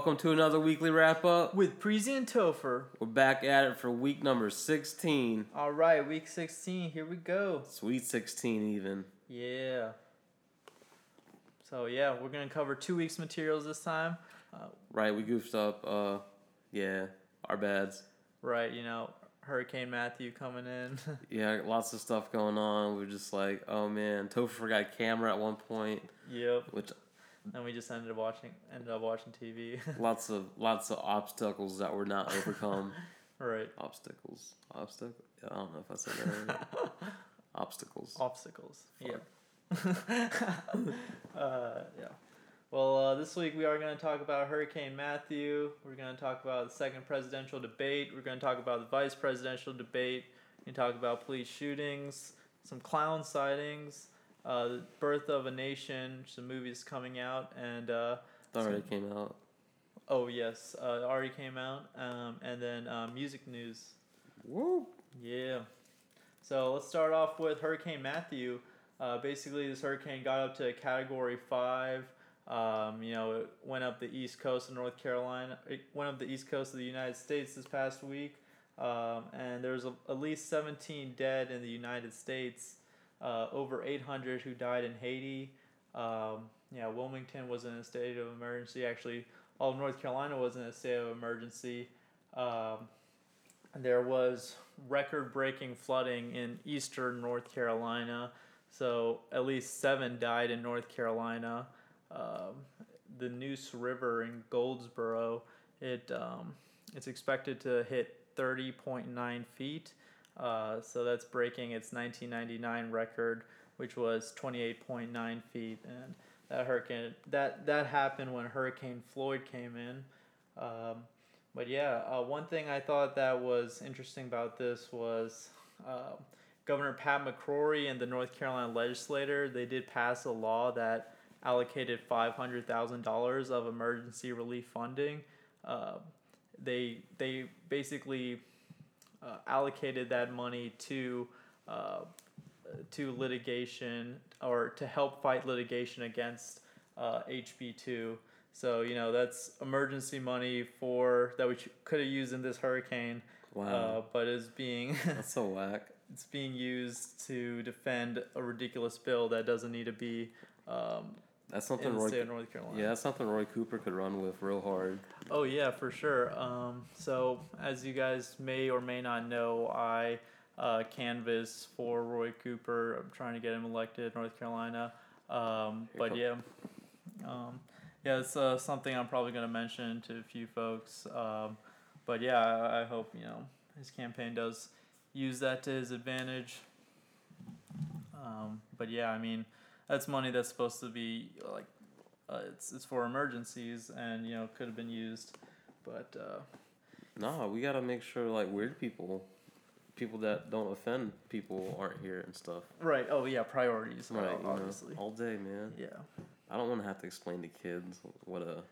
Welcome to another weekly wrap up. with Preezy and Topher. We're back at it for week number 16. All right, week 16. Here we go. Sweet 16, even. Yeah. So yeah, we're gonna cover two weeks materials this time. Uh, Right, we goofed up. Uh, yeah, our bads. right, you know, Hurricane Matthew coming in. Yeah, lots of stuff going on. We're just like, oh man, Topher forgot camera at one point, yep. which And we just ended up watching ended up watching TV. lots of lots of obstacles that were not overcome. right. obstacles, obstacle. I don't know if I said that right. Obstacles. Obstacles. Yeah. uh, yeah. Well, uh, this week we are going to talk about Hurricane Matthew. We're going to talk about the second presidential debate. We're going to talk about the vice presidential debate. We're going to talk about police shootings, some clown sightings, uh, the birth of a nation, some movies coming out, and uh, already came out. oh yes, uh, it already came out, um, and then uh, music news. Woo! Yeah. So let's start off with Hurricane Matthew. Uh, basically, this hurricane got up to Category Five. Um, you know, it went up the east coast of North Carolina. It went up the east coast of the United States this past week, um, and there was a, at least 17 dead in the United States. Uh, over 800 who died in Haiti. Um, yeah, Wilmington was in a state of emergency. Actually, all of North Carolina was in a state of emergency. Um, there was record breaking flooding in eastern North Carolina. So at least seven died in North Carolina. Um, the Neuse River in Goldsboro, it um, it's expected to hit 30.9 feet. Uh, so that's breaking its 1999 record, which was 28.9 feet. And that hurricane that that happened when Hurricane Floyd came in. Um, but yeah, uh, one thing I thought that was interesting about this was uh, Governor Pat McCrory and the North Carolina legislator, they did pass a law that allocated $500,000 of emergency relief funding. Uh, they, they basically uh, allocated that money to, uh, to litigation or to help fight litigation against uh, HB2. So you know that's emergency money for that we could have used in this hurricane, Wow. uh, but is being That's so whack. it's being used to defend a ridiculous bill that doesn't need to be um, That's something Roy. state of North Carolina. Yeah, that's something Roy Cooper could run with real hard. Oh yeah, for sure. Um, so as you guys may or may not know, I uh, canvass for Roy Cooper. I'm trying to get him elected in North Carolina. Um, but yeah, um, yeah, it's uh, something I'm probably going to mention to a few folks. Um, but yeah, I, I hope you know his campaign does use that to his advantage. Um, but yeah, I mean that's money that's supposed to be like uh, it's it's for emergencies and you know could have been used, but uh, Nah, we gotta make sure like weird people, people that don't offend people, aren't here and stuff. right. Oh yeah, priorities. Right, Right, you know, obviously. all day, man. Yeah. I don't want to have to explain to kids what a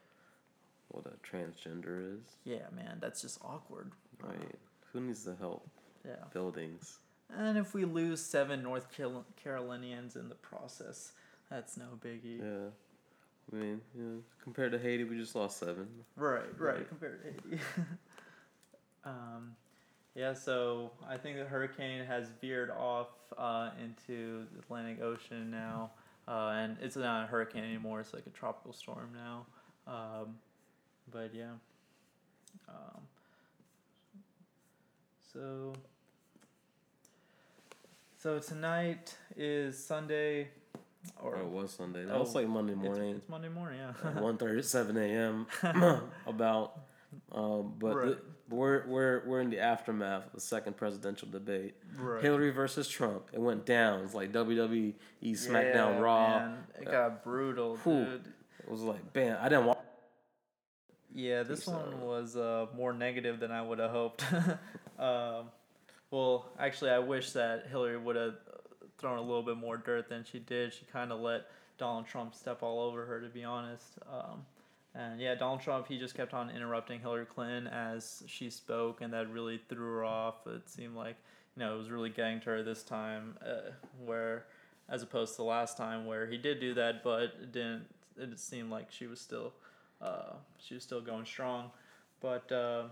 what a transgender is. Yeah, man, that's just awkward. Right? Who needs the help? Yeah. Buildings. And if we lose seven North Carol- Carolinians in the process, that's no biggie. Yeah. I mean, you know, compared to Haiti, we just lost seven. Right, right, Right. compared to Haiti. um, yeah, so I think the hurricane has veered off uh, into the Atlantic Ocean now, uh, and it's not a hurricane anymore. It's like a tropical storm now. Um, but yeah. Um, so. So tonight is Sunday, or Or it was Sunday. That was Oh, like Monday morning. it's Monday morning, yeah. at 1.37 a.m. about um, but Right. the, we're we're we're in the aftermath of the second presidential debate. right. Hillary versus Trump. It went down. It's like WWE SmackDown Yeah, Raw. man, It got brutal, dude. It was like, bam! I didn't watch. Yeah, this Peace one out. was uh, more negative than I would have hoped. um, well, actually, I wish that Hillary would have thrown a little bit more dirt than she did. She kind of let Donald Trump step all over her, to be honest. Um, and yeah, Donald Trump, he just kept on interrupting Hillary Clinton as she spoke, and that really threw her off. It seemed like, you know, it was really getting to her this time, uh, where, as opposed to the last time where he did do that, but it didn't, it seemed like she was still uh, she was still going strong. But uh,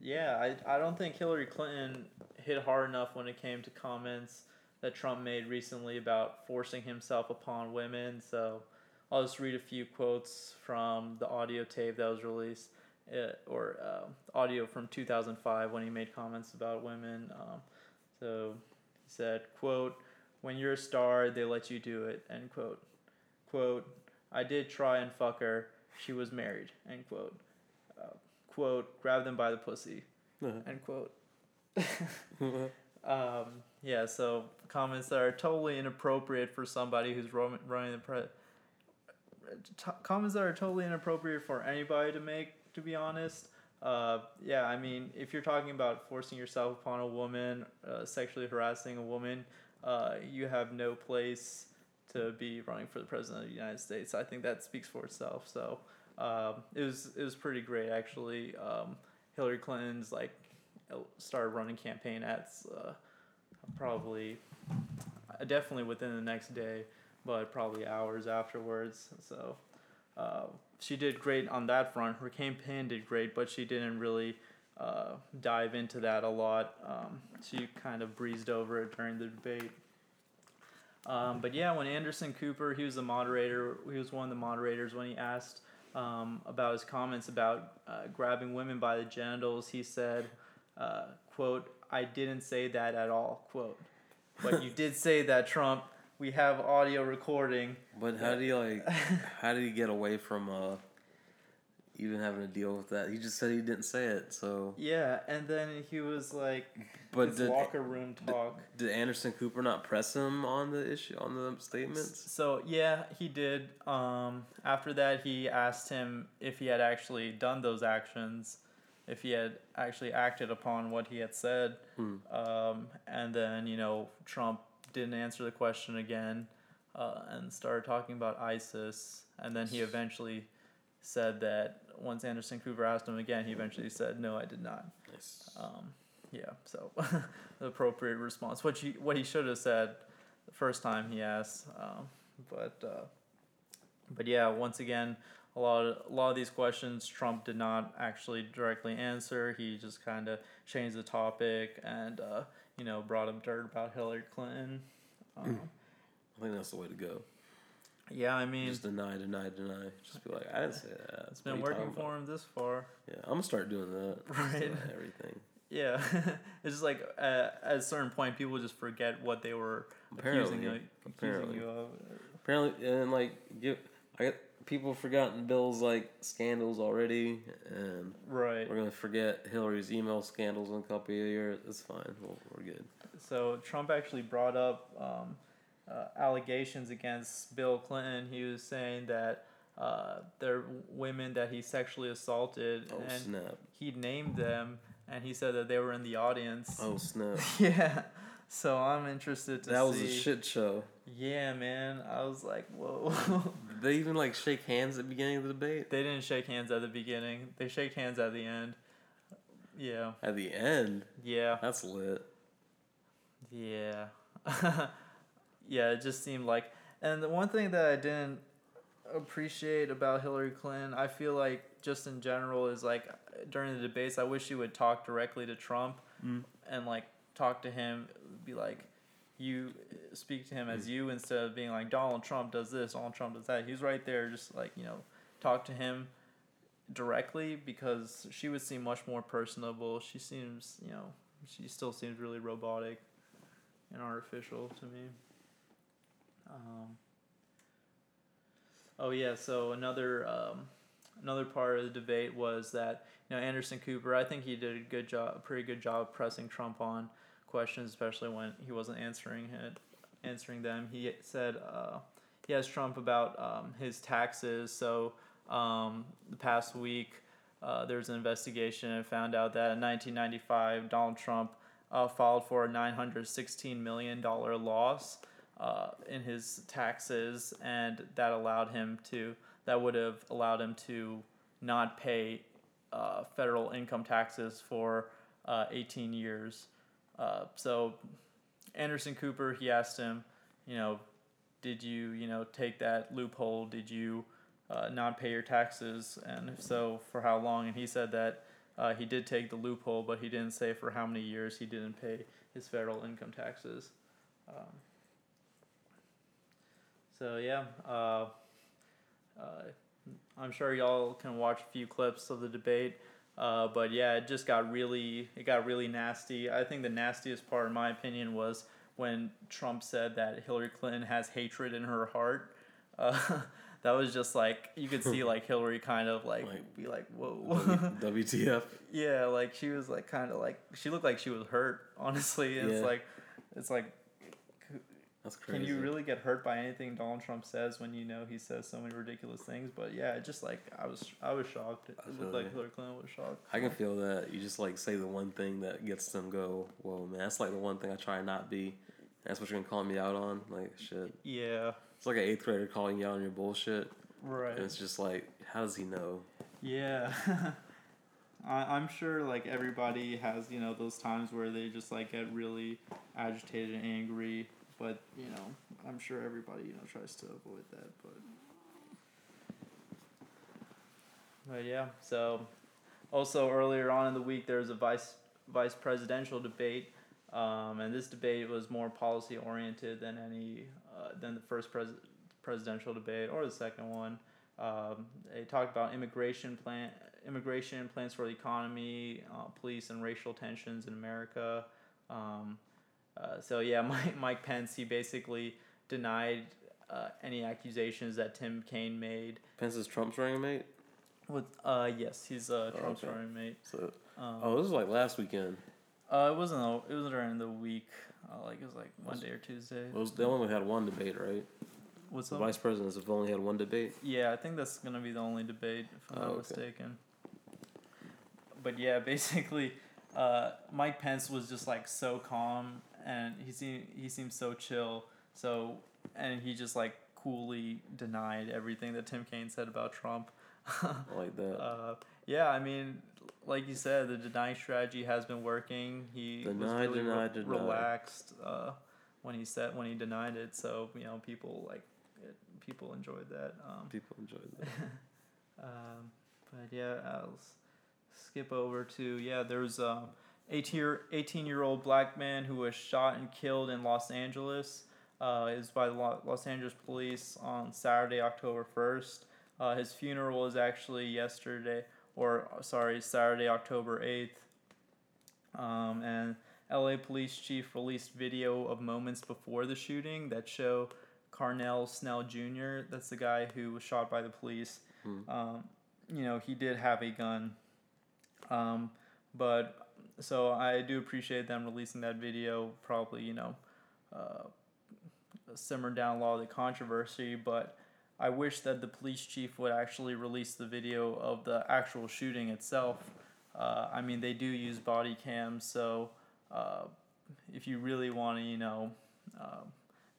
yeah, I, I don't think Hillary Clinton hit hard enough when it came to comments that Trump made recently about forcing himself upon women. So I'll just read a few quotes from the audio tape that was released, uh, or uh, audio from 2005 when he made comments about women. Um, so he said, quote, when you're a star, they let you do it, end quote. Quote, I did try and fuck her. She was married, end quote. Uh, quote, grab them by the pussy, end quote. um, yeah, so comments that are totally inappropriate for somebody who's running the press. T- comments that are totally inappropriate for anybody to make, to be honest. Uh, yeah, I mean, if you're talking about forcing yourself upon a woman, uh, sexually harassing a woman, uh, you have no place to be running for the president of the United States. I think that speaks for itself. So um, it was it was pretty great actually. Um, Hillary Clinton's like started running campaign ads uh, probably uh, definitely within the next day, but probably hours afterwards. So uh, she did great on that front. Her campaign did great, but she didn't really uh, dive into that a lot. Um, she kind of breezed over it during the debate. Um, but yeah, when Anderson Cooper, he was the moderator, he was one of the moderators when he asked um, about his comments about uh, grabbing women by the genitals, he said, uh, quote, I didn't say that at all, quote. But you did say that, Trump. We have audio recording. But how do you like? how did he get away from uh, even having to deal with that? He just said he didn't say it. So yeah, and then he was like, but did, locker room talk. Did, did, Anderson Cooper not press him on the issue on the statements? So yeah, he did. Um, after that, he asked him if he had actually done those actions if he had actually acted upon what he had said. Hmm. Um, and then, you know, Trump didn't answer the question again uh, and started talking about ISIS. And then he eventually said that once Anderson Cooper asked him again, he eventually said, No, I did not. Nice. Um, yeah, so the appropriate response, what he, what he should have said the first time he asked. Um, but, uh, but yeah, once again, a lot of, a lot of these questions Trump did not actually directly answer. He just kind of changed the topic and uh, you know brought up dirt about Hillary Clinton. Um, I think that's the way to go. Yeah, I mean, just deny, deny, deny. Just be like, I didn't say that. It's been working for him this far. Yeah, I'm gonna start doing that. Right. Everything. Yeah, it's just like uh, at a certain point, people just forget what they were apparently, accusing, you, apparently. accusing you of. Apparently, and like, give I get people have forgotten Bill's like scandals already, and right. we're gonna forget Hillary's email scandals in a couple of years. It's fine. we we are good. So Trump actually brought up um, uh, allegations against Bill Clinton. He was saying that uh, there are women that he sexually assaulted, oh, and snap. he named them, and he said that they were in the audience. Oh snap! yeah. So I'm interested to that see. was a shit show. Yeah, man. I was like, whoa. They even like shake hands at the beginning of the debate? They didn't shake hands at the beginning. They shake hands at the end. Yeah. At the end. Yeah. That's lit. Yeah. yeah, it just seemed like and the one thing that I didn't appreciate about Hillary Clinton, I feel like just in general is like during the debates, I wish she would talk directly to Trump mm. and like talk to him, be like, you speak to him as you instead of being like Donald Trump does this, Donald Trump does that. He's right there, just like you know, talk to him directly because she would seem much more personable. She seems, you know, she still seems really robotic and artificial to me. Um, oh yeah, so another um, another part of the debate was that you know Anderson Cooper. I think he did a good job, a pretty good job pressing Trump on questions, especially when he wasn't answering it, answering them. He said uh, he asked Trump about um, his taxes. So um, the past week, uh, there was an investigation and found out that in 1995, Donald Trump uh, filed for a 916 million dollar loss uh, in his taxes, and that allowed him to that would have allowed him to not pay uh, federal income taxes for uh, 18 years. Uh, so Anderson Cooper, he asked him, you know, did you, you know, take that loophole? Did you uh, not pay your taxes, and if so, for how long? And he said that uh, he did take the loophole, but he didn't say for how many years he didn't pay his federal income taxes. Um, so yeah, uh, uh, I'm sure y'all can watch a few clips of the debate. Uh, but yeah, it just got really it got really nasty. I think the nastiest part, in my opinion, was when Trump said that Hillary Clinton has hatred in her heart. Uh, that was just like you could see like Hillary kind of like, like be like whoa WTF yeah like she was like kind of like she looked like she was hurt honestly yeah. it's like it's like that's crazy. Can you really get hurt by anything Donald Trump says when you know he says so many ridiculous things? But yeah, just like I was, I was shocked. It looked like Hillary Clinton was shocked. I can feel that. You just like say the one thing that gets them go. Whoa, man, that's like the one thing I try not be. That's what you're gonna call me out on, like shit. Yeah. It's like an eighth grader calling you out on your bullshit. Right. And it's just like, how does he know? Yeah. I, I'm sure like everybody has you know those times where they just like get really agitated and angry but you know, I'm sure everybody you know tries to avoid that. But but yeah, so also earlier on in the week there was a vice vice presidential debate, um, and this debate was more policy oriented than any uh, than the first pres- presidential debate or the second one. Um, they talked about immigration plan, immigration plans for the economy, uh, police and racial tensions in America. Um, uh, so yeah, Mike, Mike Pence he basically denied uh, any accusations that Tim Kaine made. Pence is Trump's running mate. With uh yes, he's uh oh, Trump's okay. running mate. So um, oh, this was like last weekend. Uh, it wasn't. A, it was during the week. Uh, like it was like Monday or Tuesday. Well, they only had one debate, right? What's the vice presidents have only had one debate. Yeah, I think that's gonna be the only debate, if I'm oh, not okay. mistaken. But yeah, basically, uh, Mike Pence was just like so calm and he seemed he seemed so chill. So and he just like coolly denied everything that Tim Kaine said about Trump. like that. Uh, yeah, I mean, like you said, the denying strategy has been working. He deny, was really deny, re- deny. relaxed uh, when he said when he denied it. So you know, people like it, people enjoyed that. Um, people enjoyed that. um, but yeah, I'll skip over to yeah. There's um, 18 year old black man who was shot and killed in Los Angeles. Uh, is by the Los Angeles police on Saturday, October 1st. Uh, his funeral was actually yesterday, or sorry, Saturday, October 8th. Um, and LA police chief released video of moments before the shooting that show Carnell Snell Jr., that's the guy who was shot by the police. Hmm. Um, you know, he did have a gun. Um, but so I do appreciate them releasing that video. Probably you know, uh, simmer down a lot of the controversy, but I wish that the police chief would actually release the video of the actual shooting itself. Uh, I mean, they do use body cams, so uh, if you really want to, you know, uh,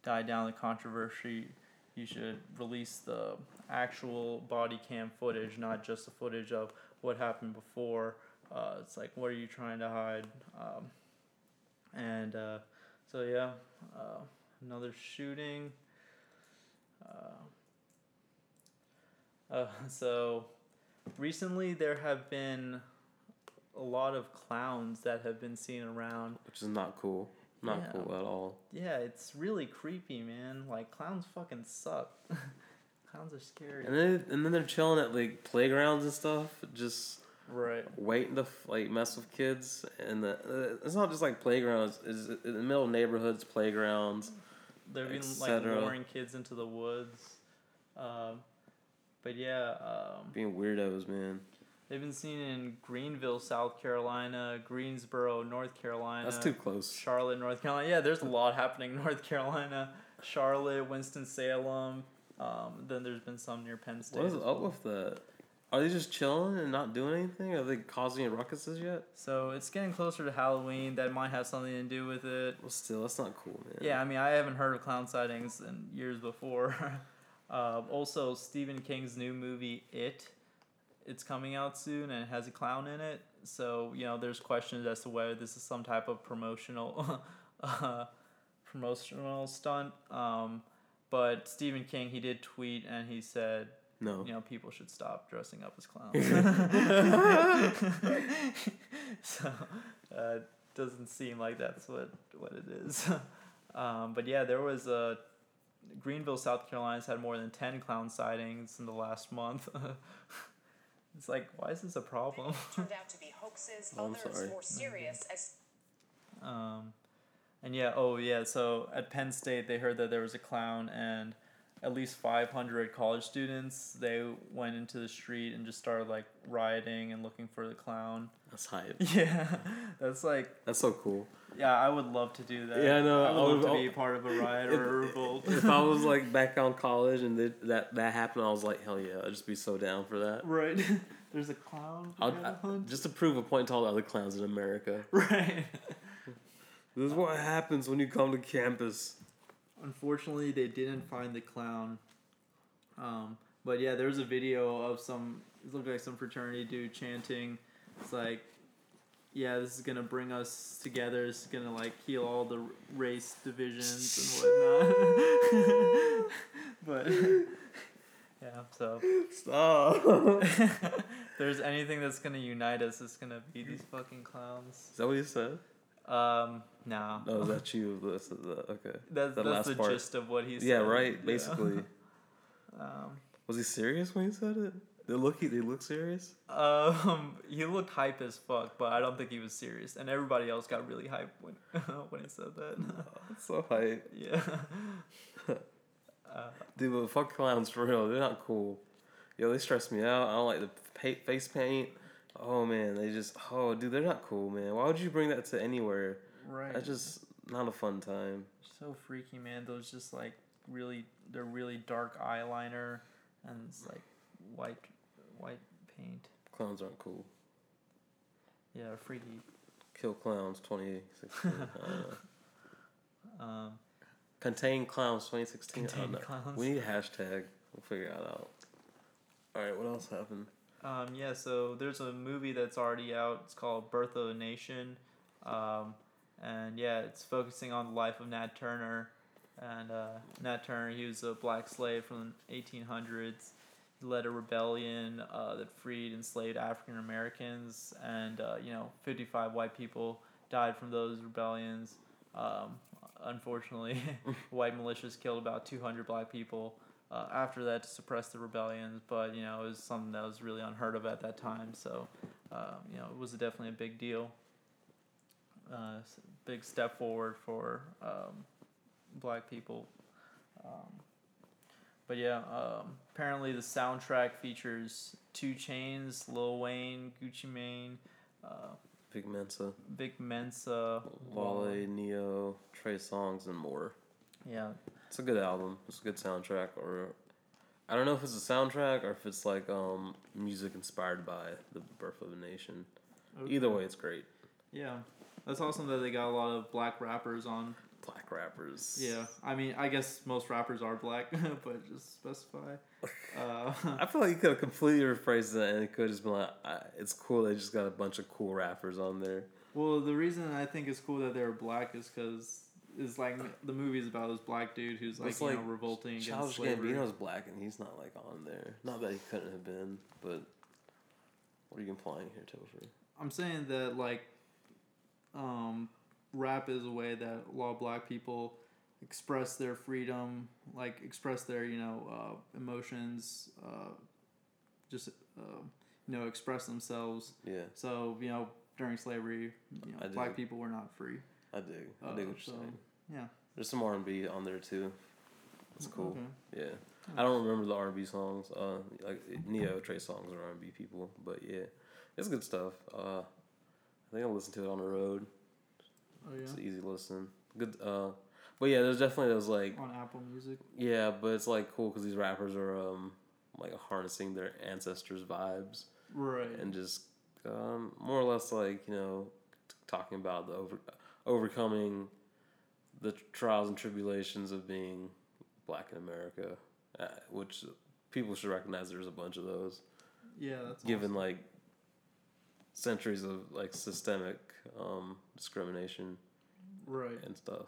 die down the controversy, you should release the actual body cam footage, not just the footage of what happened before. Uh, it's like, what are you trying to hide? Um, and uh, so, yeah, uh, another shooting. Uh, uh, so, recently there have been a lot of clowns that have been seen around. Which is not cool. Not yeah. cool at all. Yeah, it's really creepy, man. Like, clowns fucking suck. clowns are scary. And then, and then they're chilling at, like, playgrounds and stuff. Just right. Waiting to like mess with kids and the, uh, it's not just like playgrounds it's in the middle of neighborhoods playgrounds they're being like luring kids into the woods um, but yeah um, being weirdos man. they've been seen in greenville south carolina greensboro north carolina that's too close. Charlotte north carolina. Yeah there's a lot happening in north carolina charlotte winston-salem um, then there's been some near penn state what is up with that are they just chilling and not doing anything? Are they causing ruckuses yet? So it's getting closer to Halloween. That might have something to do with it. Well, still, that's not cool, man. Yeah, I mean, I haven't heard of clown sightings in years before. uh, also, Stephen King's new movie It, it's coming out soon and it has a clown in it. So you know, there's questions as to whether this is some type of promotional, uh, promotional stunt. Um, but Stephen King, he did tweet and he said No. you know people should stop dressing up as clowns. so uh, doesn't seem like that's what what it is. um, but yeah, there was a Greenville, South Carolina's had more than ten clown sightings in the last month. it's like, why is this a problem? turned out to be hoaxes, Oh, others sorry. more serious as Um, and yeah, oh yeah, so at Penn State they heard that there was a clown and at least 500 college students they went into the street and just started like rioting and looking for the clown. That's hype. Yeah, that's like That's so cool. yeah, I would love to do that. Yeah, I know, I would love would- to be part of a riot or a revolt. if I was like back on college and th- that that happened, I was like, hell yeah, I'd just be so down for that. right, there's a clown. I'll, I, just to prove a point to all the other clowns in America. right. This is what happens when you come to campus. Unfortunately, they didn't find the clown. Um, but yeah, there's a video of some. It looked like some fraternity dude chanting. It's like, yeah, this is gonna bring us together. It's gonna like heal all the race divisions and whatnot. but yeah, so Stop. there's anything that's gonna unite us, it's gonna be these fucking clowns. Is that what you said? Um, no. No, is that you? This is the, okay. That's, the that's last the part. gist of what he said. Yeah, right. Yeah. Basically, Um, was he serious when he said it? They look. They look serious. Um, he looked hype as fuck, but I don't think he was serious. And everybody else got really hype when when he said that. That's so hype, yeah. uh, dude. But fuck clowns for real. They're not cool. Yo, they stress me out. I don't like the face paint. Oh man, they just. Oh, dude, they're not cool, man. Why would you bring that to anywhere? right. That's just not a fun time. so freaky, man. Those just like really, they're really dark eyeliner, and it's like white, white paint. Clowns aren't cool. Yeah, freaky. Kill clowns 2016. uh, Um, contain clowns 2016. Contain clowns. We need a hashtag. We'll figure that out. All right, what else happened? Um, yeah, so there's a movie that's already out. It's called Birth of a Nation. Um, and yeah, it's focusing on the life of Nat Turner. And uh, Nat Turner, he was a black slave from the 1800s. He led a rebellion uh, that freed enslaved African Americans. And, uh, you know, 55 white people died from those rebellions. Um, unfortunately, white militias killed about 200 black people uh, after that to suppress the rebellions, but you know it was something that was really unheard of at that time. So, um, you know, it was definitely a big deal. Uh, big step forward for um, black people. Um, but yeah, um, apparently the soundtrack features 2 Chainz, Lil Wayne, Gucci Mane, uh, Big Mensa, Vic Mensa, Wale, Ne-Yo, Trey Songz, and more. Yeah, It's a good album. It's a good soundtrack. Or I don't know if it's a soundtrack or if it's like um music inspired by the Birth of a Nation. Either way, it's great. Yeah, that's awesome that they got a lot of black rappers on Black rappers. Yeah, I mean, I guess most rappers are black, but just specify. Uh, I feel like you could have completely rephrased that and it could have just been like, it's cool they just got a bunch of cool rappers on there. well, the reason I think it's cool that they're black is because it's like the movie's about this black dude who's like It's you know revolting against Childish slavery. Gambino's black and he's not like on there. Not that he couldn't have been, but what are you implying here, Topher? I'm saying that like, um, rap is a way that a lot of black people express their freedom, like express their you know uh, emotions, uh, just uh, you know express themselves. Yeah, So you know during slavery, you know black people were not free. I dig. I Uh, dig what you're saying. yeah. There's some R and B on there too. That's cool. Okay. Yeah, I don't remember the R and B songs. Uh, like Ne-Yo Trey Songz are R and B people, but yeah, it's good stuff. Uh, I think I'll listen to it on the road. Oh It's yeah. an easy listen. Good. Uh, but yeah, there's definitely those like On Apple Music. yeah, but it's like cool because these rappers are um like harnessing their ancestors' vibes Right. and just um more or less like you know t- talking about the over overcoming the trials and tribulations of being black in America, uh, which people should recognize. There's a bunch of those yeah, that's given awesome. like centuries of like systemic um, discrimination right. and stuff.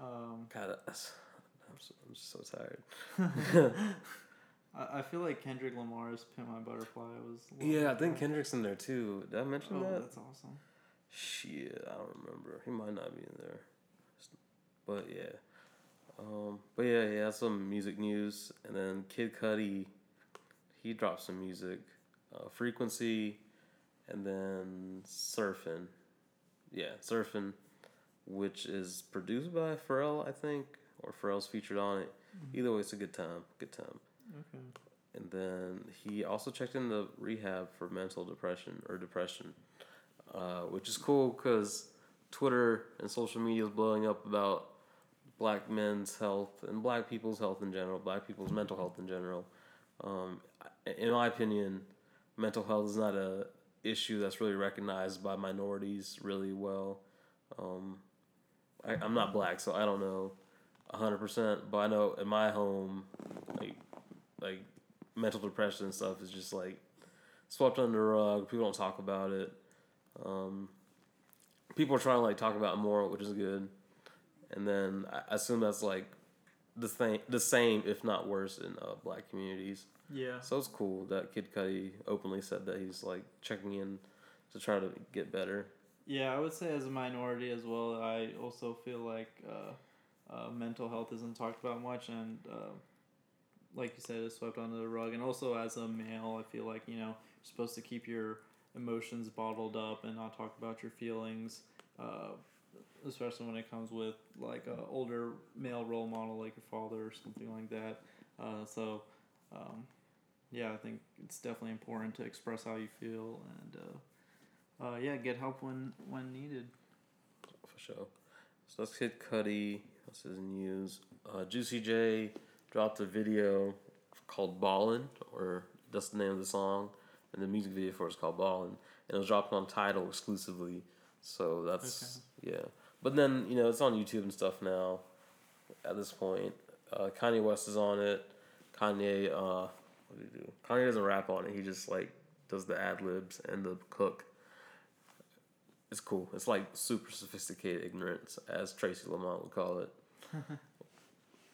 Um, God, I'm so, I'm so tired. I, I feel like Kendrick Lamar's "Pimp My Butterfly" was. Yeah, I think. Kendrick's in there too. Did I mention Oh, that? that's awesome. Shit, I don't remember. He might not be in there. But yeah. Um, but yeah, he has some music news. And then Kid Cudi, he dropped some music. Uh, Frequency, and then Surfing. Yeah, Surfing, which is produced by Pharrell, I think, or Pharrell's featured on it. Either way, it's a good time. Good time. Okay. And then he also checked into rehab for mental depression or depression, uh, which is cool because Twitter and social media is blowing up about black men's health and black people's health in general, black people's mental health in general. Um, in my opinion, mental health is not a issue that's really recognized by minorities really well. Um, I, I'm not black, so I don't know hundred percent, but I know in my home, like like mental depression and stuff is just like swept under the rug. People don't talk about it. Um, people are trying to like talk about more, which is good. And then I assume that's like the same, the same if not worse in uh, black communities. Yeah. So it's cool that Kid Cudi openly said that he's like checking in to try to get better. Yeah, I would say as a minority as well, I also feel like uh, uh, mental health isn't talked about much, and uh, like you said, it's swept under the rug. And also as a male, I feel like you know you're supposed to keep your emotions bottled up and not talk about your feelings, uh, especially when it comes with like an older male role model like your father or something like that. Uh, so. Um, yeah, I think it's definitely important to express how you feel and uh, uh, yeah, get help when when needed. for sure. So let's Kid Cudi. What's his news? Uh, Juicy J dropped a video called Ballin', or that's the name of the song, and the music video for it's called Ballin', and it was dropped on Tidal exclusively. So that's yeah. But then you know it's on YouTube and stuff now. At this point, uh, Kanye West is on it. Kanye, uh, what did he do? Kanye doesn't rap on it. He just like does the ad libs and the cook. It's cool. It's like super sophisticated ignorance, as Tracy Lamont would call it.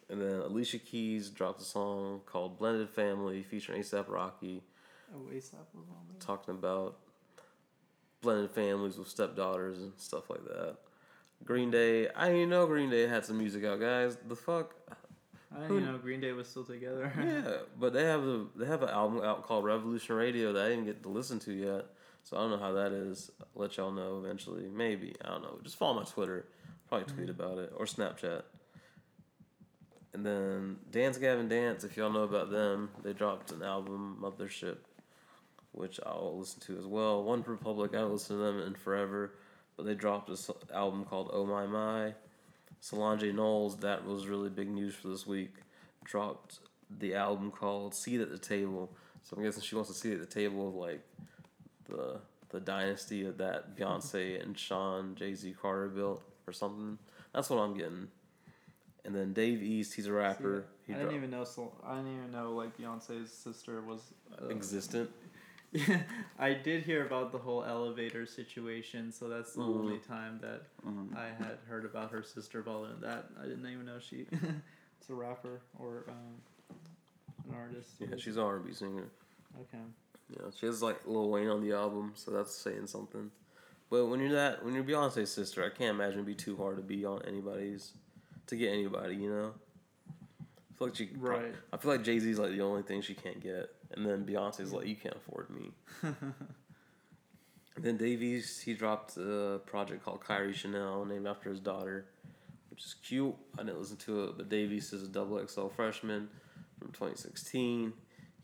and then Alicia Keys dropped a song called "Blended Family" featuring ASAP Rocky, ASAP was on there. talking about blended families with stepdaughters and stuff like that. Green Day, I didn't know Green Day had some music out, guys. The fuck, I didn't know Green Day was still together. yeah. But they have a they have an album out called Revolution Radio that I didn't get to listen to yet. So I don't know how that is. I'll let y'all know eventually. Maybe I don't know. Just follow my Twitter. Probably tweet mm-hmm. about it or Snapchat. And then Dance Gavin Dance, if y'all know about them, they dropped an album, Mothership, which I'll listen to as well. OneRepublic, I haven't listened to them in forever, but they dropped this album called Oh My My. Solange Knowles, that was really big news for this week, dropped the album called Seat at the Table. So I'm guessing she wants to sit at the table of like the the dynasty of that Beyonce and Shawn Jay Z Carter built or something. That's what I'm getting. And then Dave East, he's a rapper. He I didn't dropped even know. I didn't even know like Beyonce's sister was. Uh, existent. Yeah, I did hear about the whole elevator situation, so that's the only Mm-hmm. time that I had heard about her sister. Other that, I didn't even know she was a rapper or um, an artist. Yeah, she's an R&B singer. okay. Yeah, she has like Lil Wayne on the album, so that's saying something. But when you're that, when you're Beyonce's sister, I can't imagine it'd be too hard to be on anybody's, to get anybody, you know. I feel like she, Right. I feel like Jay Z's like the only thing she can't get, and then Beyonce's like, you can't afford me. then Dave East, he dropped a project called Kairi Chanel, named after his daughter, which is cute. I didn't listen to it, but Dave East is a double XL freshman from 2016.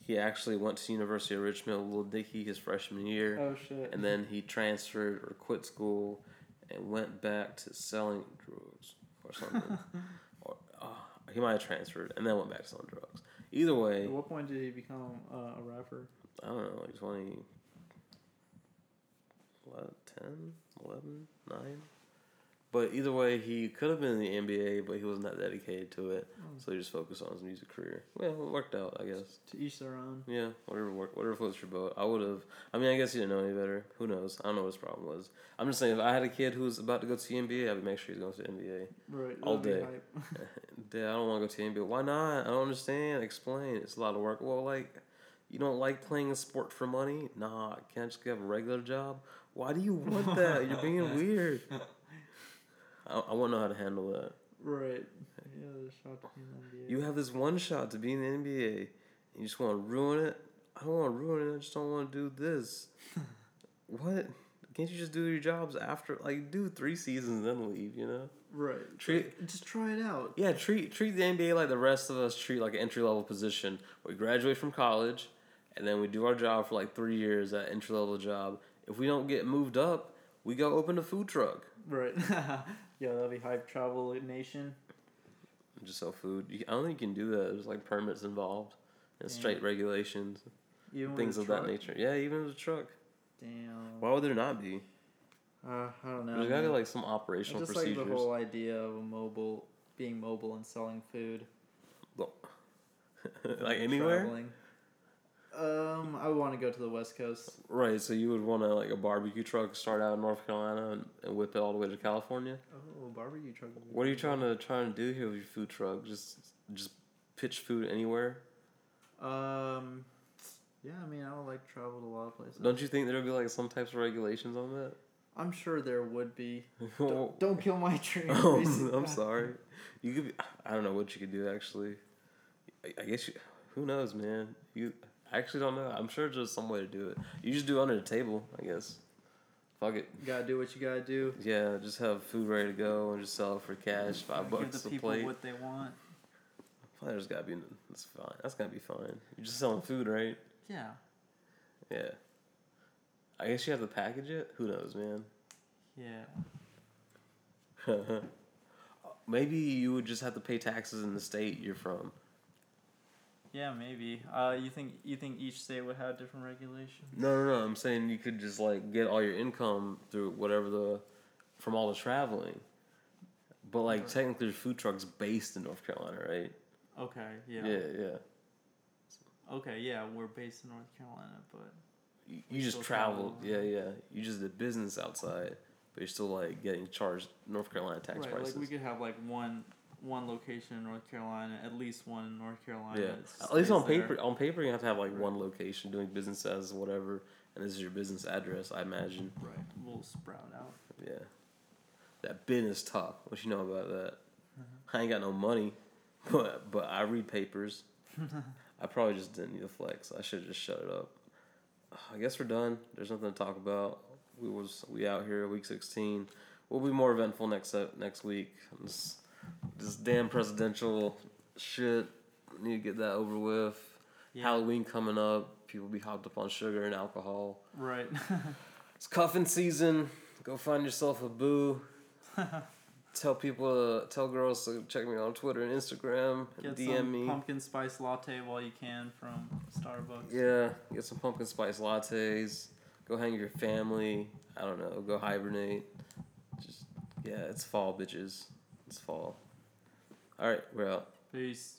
He actually went to University of Richmond with Lil Dicky his freshman year, Oh shit. and then he transferred or quit school and went back to selling drugs or something. or uh, he might have transferred and then went back to selling drugs. Either way, At what point did he become uh, a rapper? I don't know, like 20, what, 10, 11, 9? But either way, he could have been in the NBA, but he wasn't that dedicated to it. Hmm. So he just focused on his music career. Well, it worked out, I guess. To each their own. Yeah, whatever work, whatever floats your boat. I would have. I mean, I guess he didn't know any better. Who knows? I don't know what his problem was. I'm just saying, if I had a kid who was about to go to the NBA, I would make sure he's going to the NBA. Right. All day. Dad, I don't want to go to the NBA. Why not? I don't understand. Explain. It's a lot of work. Well, like, you don't like playing a sport for money? Nah, can't I just have a regular job? Why do you want that? You're being weird. I, I want to know how to handle that. Right. Yeah, the shot to be in the NBA. You have this one shot to be in the NBA, and you just want to ruin it. I don't want to ruin it. I just don't want to do this. what? Can't you just do your jobs after? Like, do three seasons then leave. You know? right. Treat Just try it out. yeah. Treat treat the NBA like the rest of us treat like an entry level position. We graduate from college, and then we do our job for like three years at entry level job. If we don't get moved up, we go open a food truck. Right. yeah, that'll be hype travel nation. Just sell food. I don't think you can do that. There's like permits involved and Damn. straight regulations, Even things of that nature. Yeah, even with a truck. Damn. Why would there not be? Uh, I don't know. There's gotta be like some I operational just procedures. like the whole idea of a mobile, being mobile and selling food. like anywhere, Traveling. Um, I would want to go to the West Coast. right? So you would want to like a barbecue truck start out in North Carolina and, and whip it all the way to California. Oh, barbecue truck. What are you trying to trying to do here with your food truck? Just just pitch food anywhere? Um, yeah, I mean, I would like travel to a lot of places. Don't you think there would be like some types of regulations on that? I'm sure there would be. oh, Don't, don't kill my dream. I'm sorry. You could. Be, I don't know what you could do actually. I, I guess you. Who knows, man? You. I actually don't know. I'm sure there's some way to do it. You just do it under the table, I guess. Fuck it. You gotta do what you gotta do. Yeah, just have food ready to go and just sell it for cash, five Gotta bucks Give the a people plate. what they want. Probably there's gotta be. That's fine. That's gotta be fine. You're just selling food, right? Yeah. Yeah. I guess you have to package it. Who knows, man? Yeah. Maybe you would just have to pay taxes in the state you're from. Yeah, maybe. Uh, you think you think each state would have different regulations? No, no, no. I'm saying you could just like get all your income through whatever the from all the traveling. But like Right. technically, food truck's based in North Carolina, right? Okay. Yeah. Yeah, yeah. Okay. Yeah, we're based in North Carolina, but You, you just traveled. travel. Yeah, yeah. You just did business outside, but you're still like getting charged North Carolina tax right, prices. like we could have like one one location in North Carolina, at least one in North Carolina. yeah. that At least on stays there. paper, on paper you have to have like Right. one location doing business as whatever, and this is your business address. I imagine. Right, we'll sprout out. Yeah. That business talk. What you know about that? Mm-hmm. I ain't got no money, but but I read papers. I probably just didn't need a flex. I should have just shut it up. I guess we're done. There's nothing to talk about. We was we out here week sixteen. We'll be more eventful next uh, next week. This, this damn presidential shit. Need to get that over with. Yeah. Halloween coming up. People be hopped up on sugar and alcohol. Right. It's cuffing season. Go find yourself a boo. tell people, to, tell girls to check me on Twitter and Instagram. And Get DM some me. pumpkin spice latte while you can from Starbucks. Yeah, get some pumpkin spice lattes. Go hang with your family. I don't know. Go hibernate. Just yeah, it's fall, bitches. It's fall. All right, we're out. Peace.